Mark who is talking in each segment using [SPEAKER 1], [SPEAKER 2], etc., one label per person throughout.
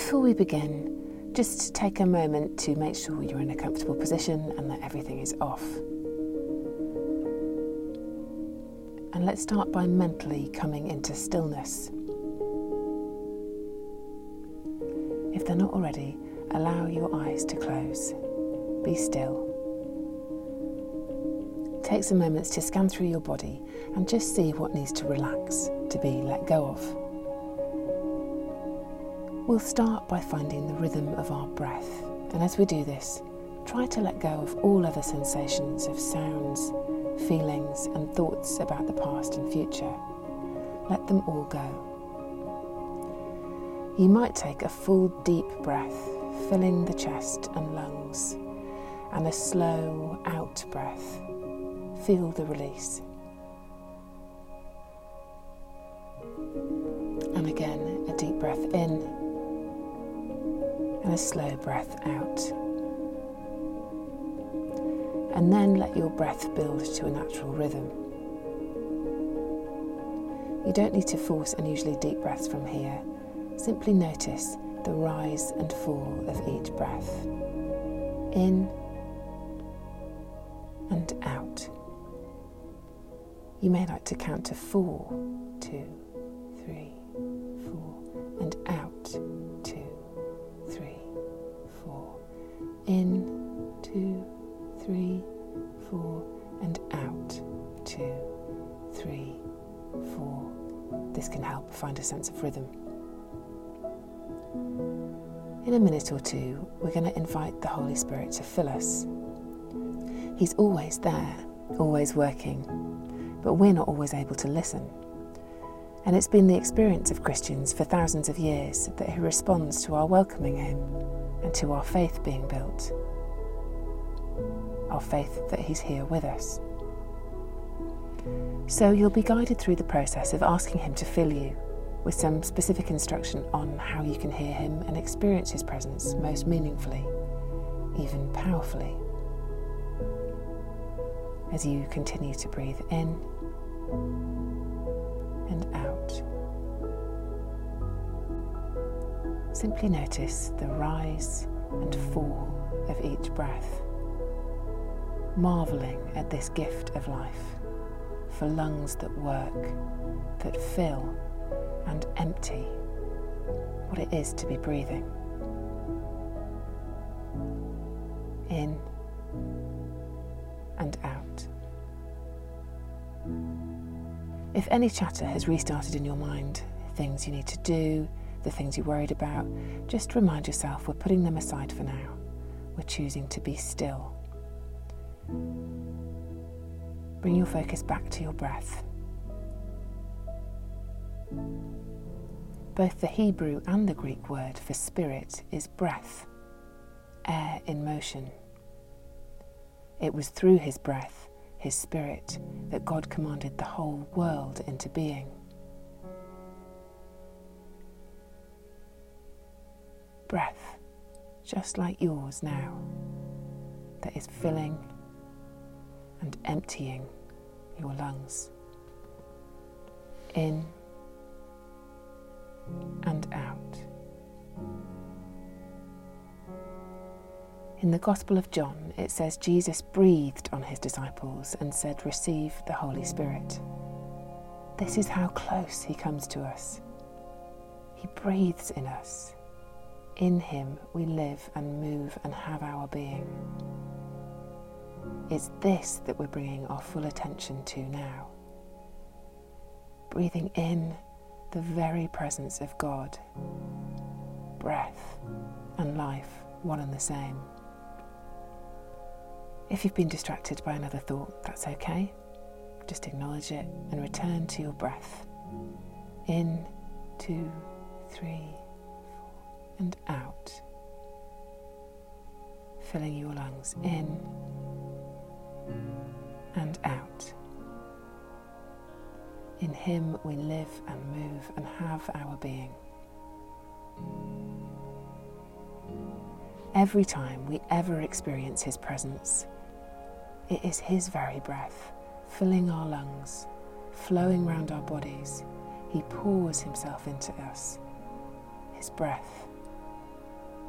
[SPEAKER 1] Before we begin, just take a moment to make sure you're in a comfortable position and that everything is off. And let's start by mentally coming into stillness. If they're not already, allow your eyes to close. Be still. Take some moments to scan through your body and just see what needs to relax, to be let go of. We'll start by finding the rhythm of our breath, and as we do this, try to let go of all other sensations of sounds, feelings, and thoughts about the past and future. Let them all go. You might take a full deep breath, filling the chest and lungs, and a slow out breath. Feel the release. And again, a deep breath in a slow breath out. And then let your breath build to a natural rhythm. You don't need to force unusually deep breaths from here. Simply notice the rise and fall of each breath. In and out. You may like to count to four, two, three, four, In, two, three, four, and out, two, three, four. This can help find a sense of rhythm. In a minute or two, we're going to invite the Holy Spirit to fill us. He's always there, always working, but we're not always able to listen. And it's been the experience of Christians for thousands of years that He responds to our welcoming Him and to our faith being built. Our faith that He's here with us. So you'll be guided through the process of asking Him to fill you with some specific instruction on how you can hear Him and experience His presence most meaningfully, even powerfully. As you continue to breathe in simply notice the rise and fall of each breath, marvelling at this gift of life for lungs that work, that fill and empty what it is to be breathing. In and out. If any chatter has restarted in your mind, things you need to do, the things you're worried about, just remind yourself we're putting them aside for now. We're choosing to be still. Bring your focus back to your breath. Both the Hebrew and the Greek word for spirit is breath, air in motion. It was through his breath, his spirit, that God commanded the whole world into being. Breath, just like yours now, that is filling and emptying your lungs. In and out. In the Gospel of John, it says Jesus breathed on his disciples and said, Receive the Holy Spirit. This is how close he comes to us. He breathes in us. In him we live and move and have our being. It's this that we're bringing our full attention to now. Breathing in the very presence of God, breath and life, one and the same. If you've been distracted by another thought, that's okay. Just acknowledge it and return to your breath. In, two, three, and out. Filling your lungs in and out. In Him we live and move and have our being. Every time we ever experience His presence, it is His very breath filling our lungs, flowing round our bodies. He pours Himself into us. His breath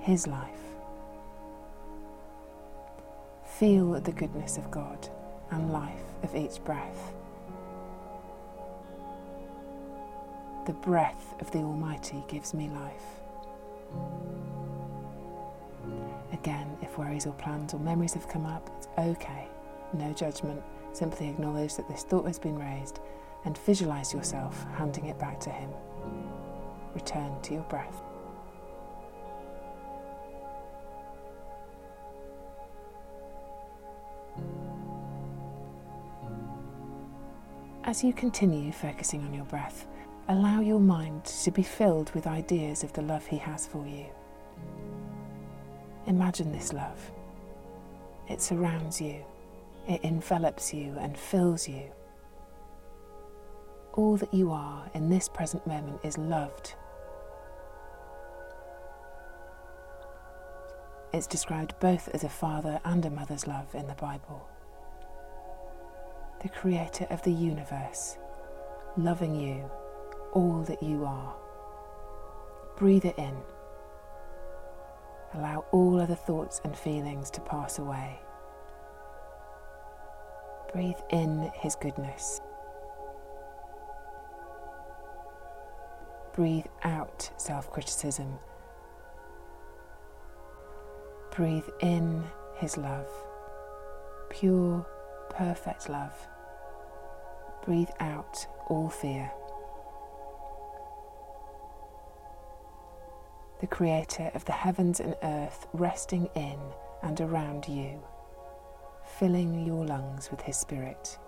[SPEAKER 1] His life. Feel the goodness of God and life of each breath. The breath of the Almighty gives me life. Again, if worries or plans or memories have come up, it's okay. No judgment. Simply acknowledge that this thought has been raised and visualize yourself handing it back to Him. Return to your breath. As you continue focusing on your breath, allow your mind to be filled with ideas of the love He has for you. Imagine this love. It surrounds you, it envelops you and fills you. All that you are in this present moment is loved. It's described both as a father and a mother's love in the Bible the creator of the universe, loving you, all that you are. Breathe it in. Allow all other thoughts and feelings to pass away. Breathe in His goodness. Breathe out self criticism. Breathe in His love, pure, perfect love. Breathe out all fear. The Creator of the heavens and earth resting in and around you, filling your lungs with His Spirit.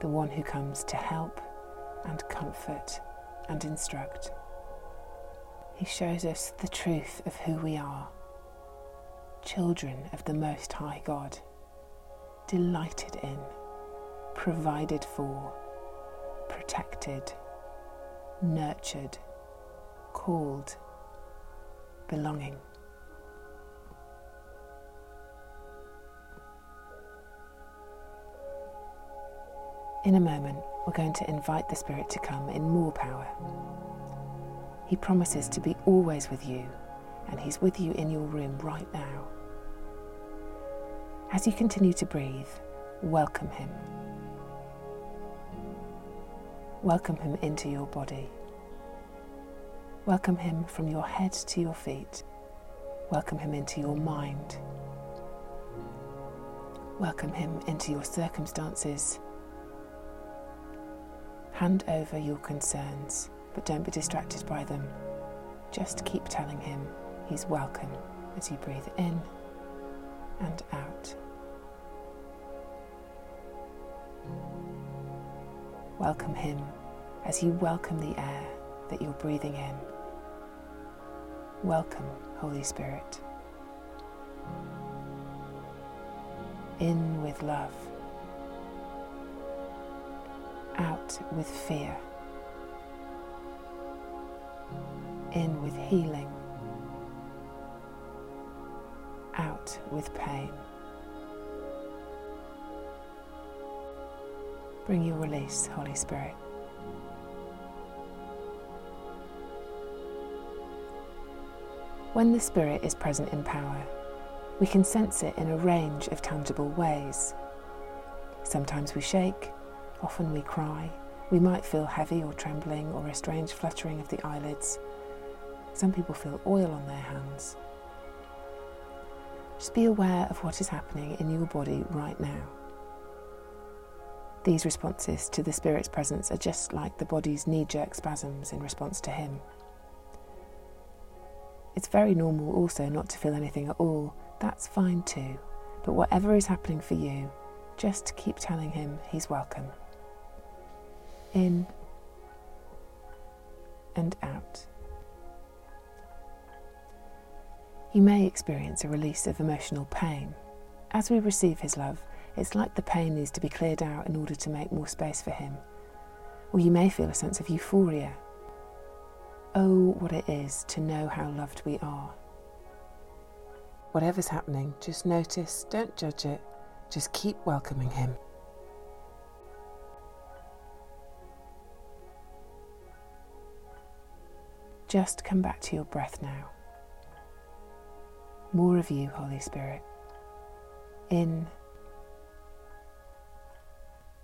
[SPEAKER 1] The one who comes to help and comfort and instruct. He shows us the truth of who we are, children of the Most High God, delighted in provided for, protected, nurtured, called, belonging. In a moment, we're going to invite the Spirit to come in more power. He promises to be always with you, and He's with you in your room right now. As you continue to breathe, welcome Him. Welcome Him into your body. Welcome Him from your head to your feet. Welcome Him into your mind. Welcome Him into your circumstances. Hand over your concerns, but don't be distracted by them. Just keep telling Him He's welcome as you breathe in and out. Welcome Him as you welcome the air that you're breathing in. Welcome, Holy Spirit. In with love, out with fear, in with healing, out with pain. Bring your release, Holy Spirit. When the Spirit is present in power, we can sense it in a range of tangible ways. Sometimes we shake, often we cry, we might feel heavy or trembling or a strange fluttering of the eyelids. Some people feel oil on their hands. Just be aware of what is happening in your body right now. These responses to the Spirit's presence are just like the body's knee jerk spasms in response to Him. It's very normal also not to feel anything at all. That's fine too. But whatever is happening for you, just keep telling Him He's welcome. In and out. You may experience a release of emotional pain. As we receive His love, it's like the pain needs to be cleared out in order to make more space for him. Or you may feel a sense of euphoria. Oh, what it is to know how loved we are. Whatever's happening, just notice, don't judge it, just keep welcoming him. Just come back to your breath now. More of you, Holy Spirit. In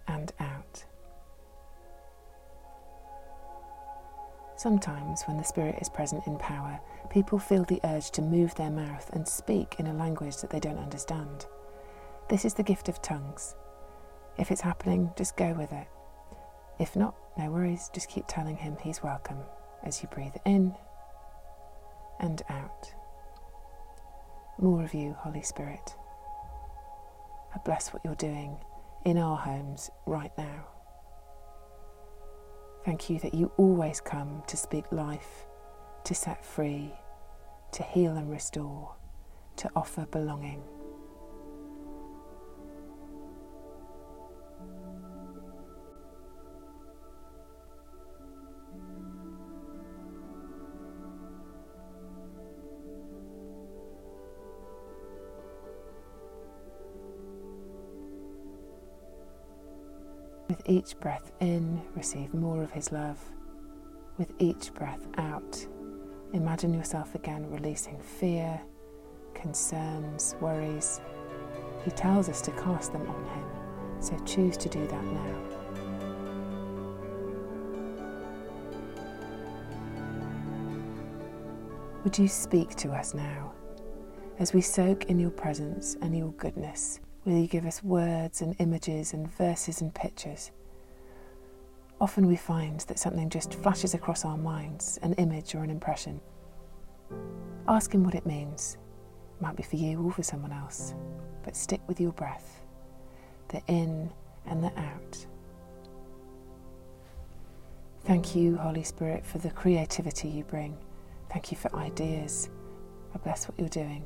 [SPEAKER 1] and out. Sometimes, when the Spirit is present in power, people feel the urge to move their mouth and speak in a language that they don't understand. This is the gift of tongues. If it's happening, just go with it. If not, no worries, just keep telling Him He's welcome as you breathe in and out. More of you, Holy Spirit. I bless what you're doing in our homes right now. Thank you that you always come to speak life, to set free, to heal and restore, to offer belonging. With each breath in, receive more of His love. With each breath out, imagine yourself again releasing fear, concerns, worries. He tells us to cast them on Him, so choose to do that now. Would you speak to us now as we soak in your presence and your goodness? Will you give us words and images and verses and pictures? Often we find that something just flashes across our minds an image or an impression. Ask Him what it means. It might be for you or for someone else, but stick with your breath, the in and the out. Thank you, Holy Spirit, for the creativity you bring. Thank you for ideas. I bless what you're doing.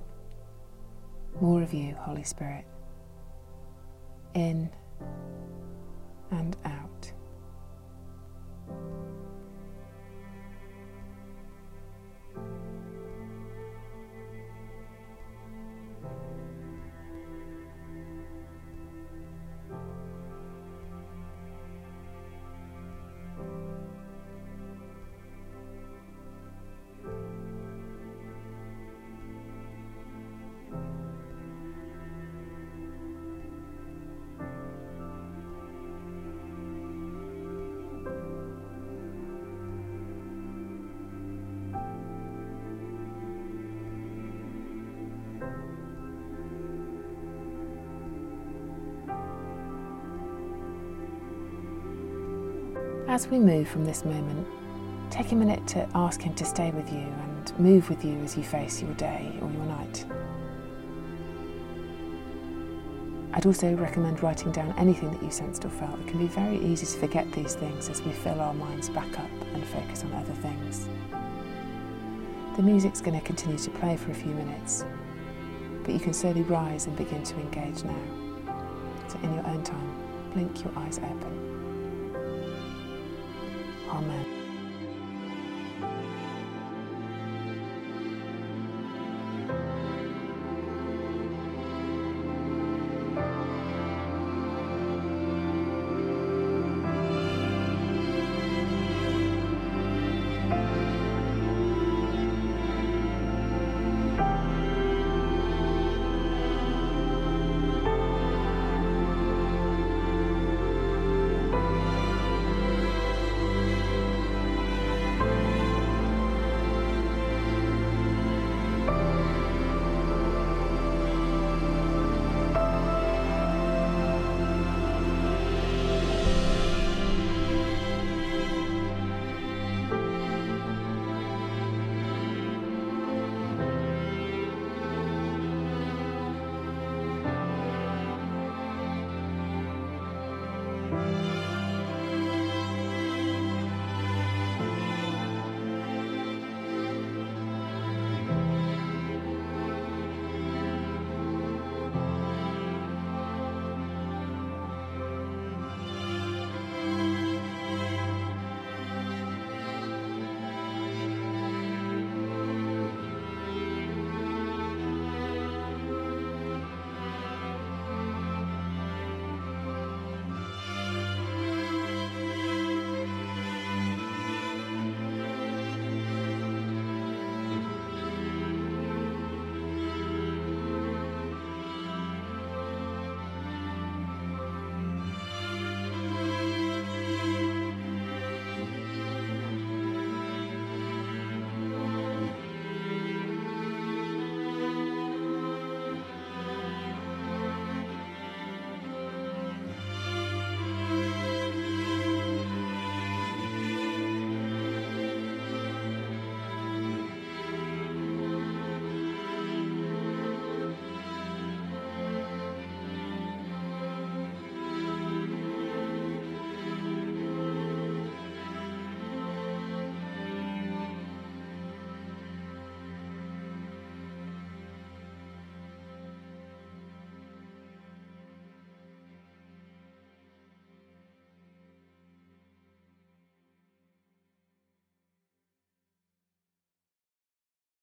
[SPEAKER 1] More of you, Holy Spirit in and out. As we move from this moment, take a minute to ask Him to stay with you and move with you as you face your day or your night. I'd also recommend writing down anything that you sensed or felt. It can be very easy to forget these things as we fill our minds back up and focus on other things. The music's going to continue to play for a few minutes, but you can slowly rise and begin to engage now. So, in your own time, blink your eyes open. Amen.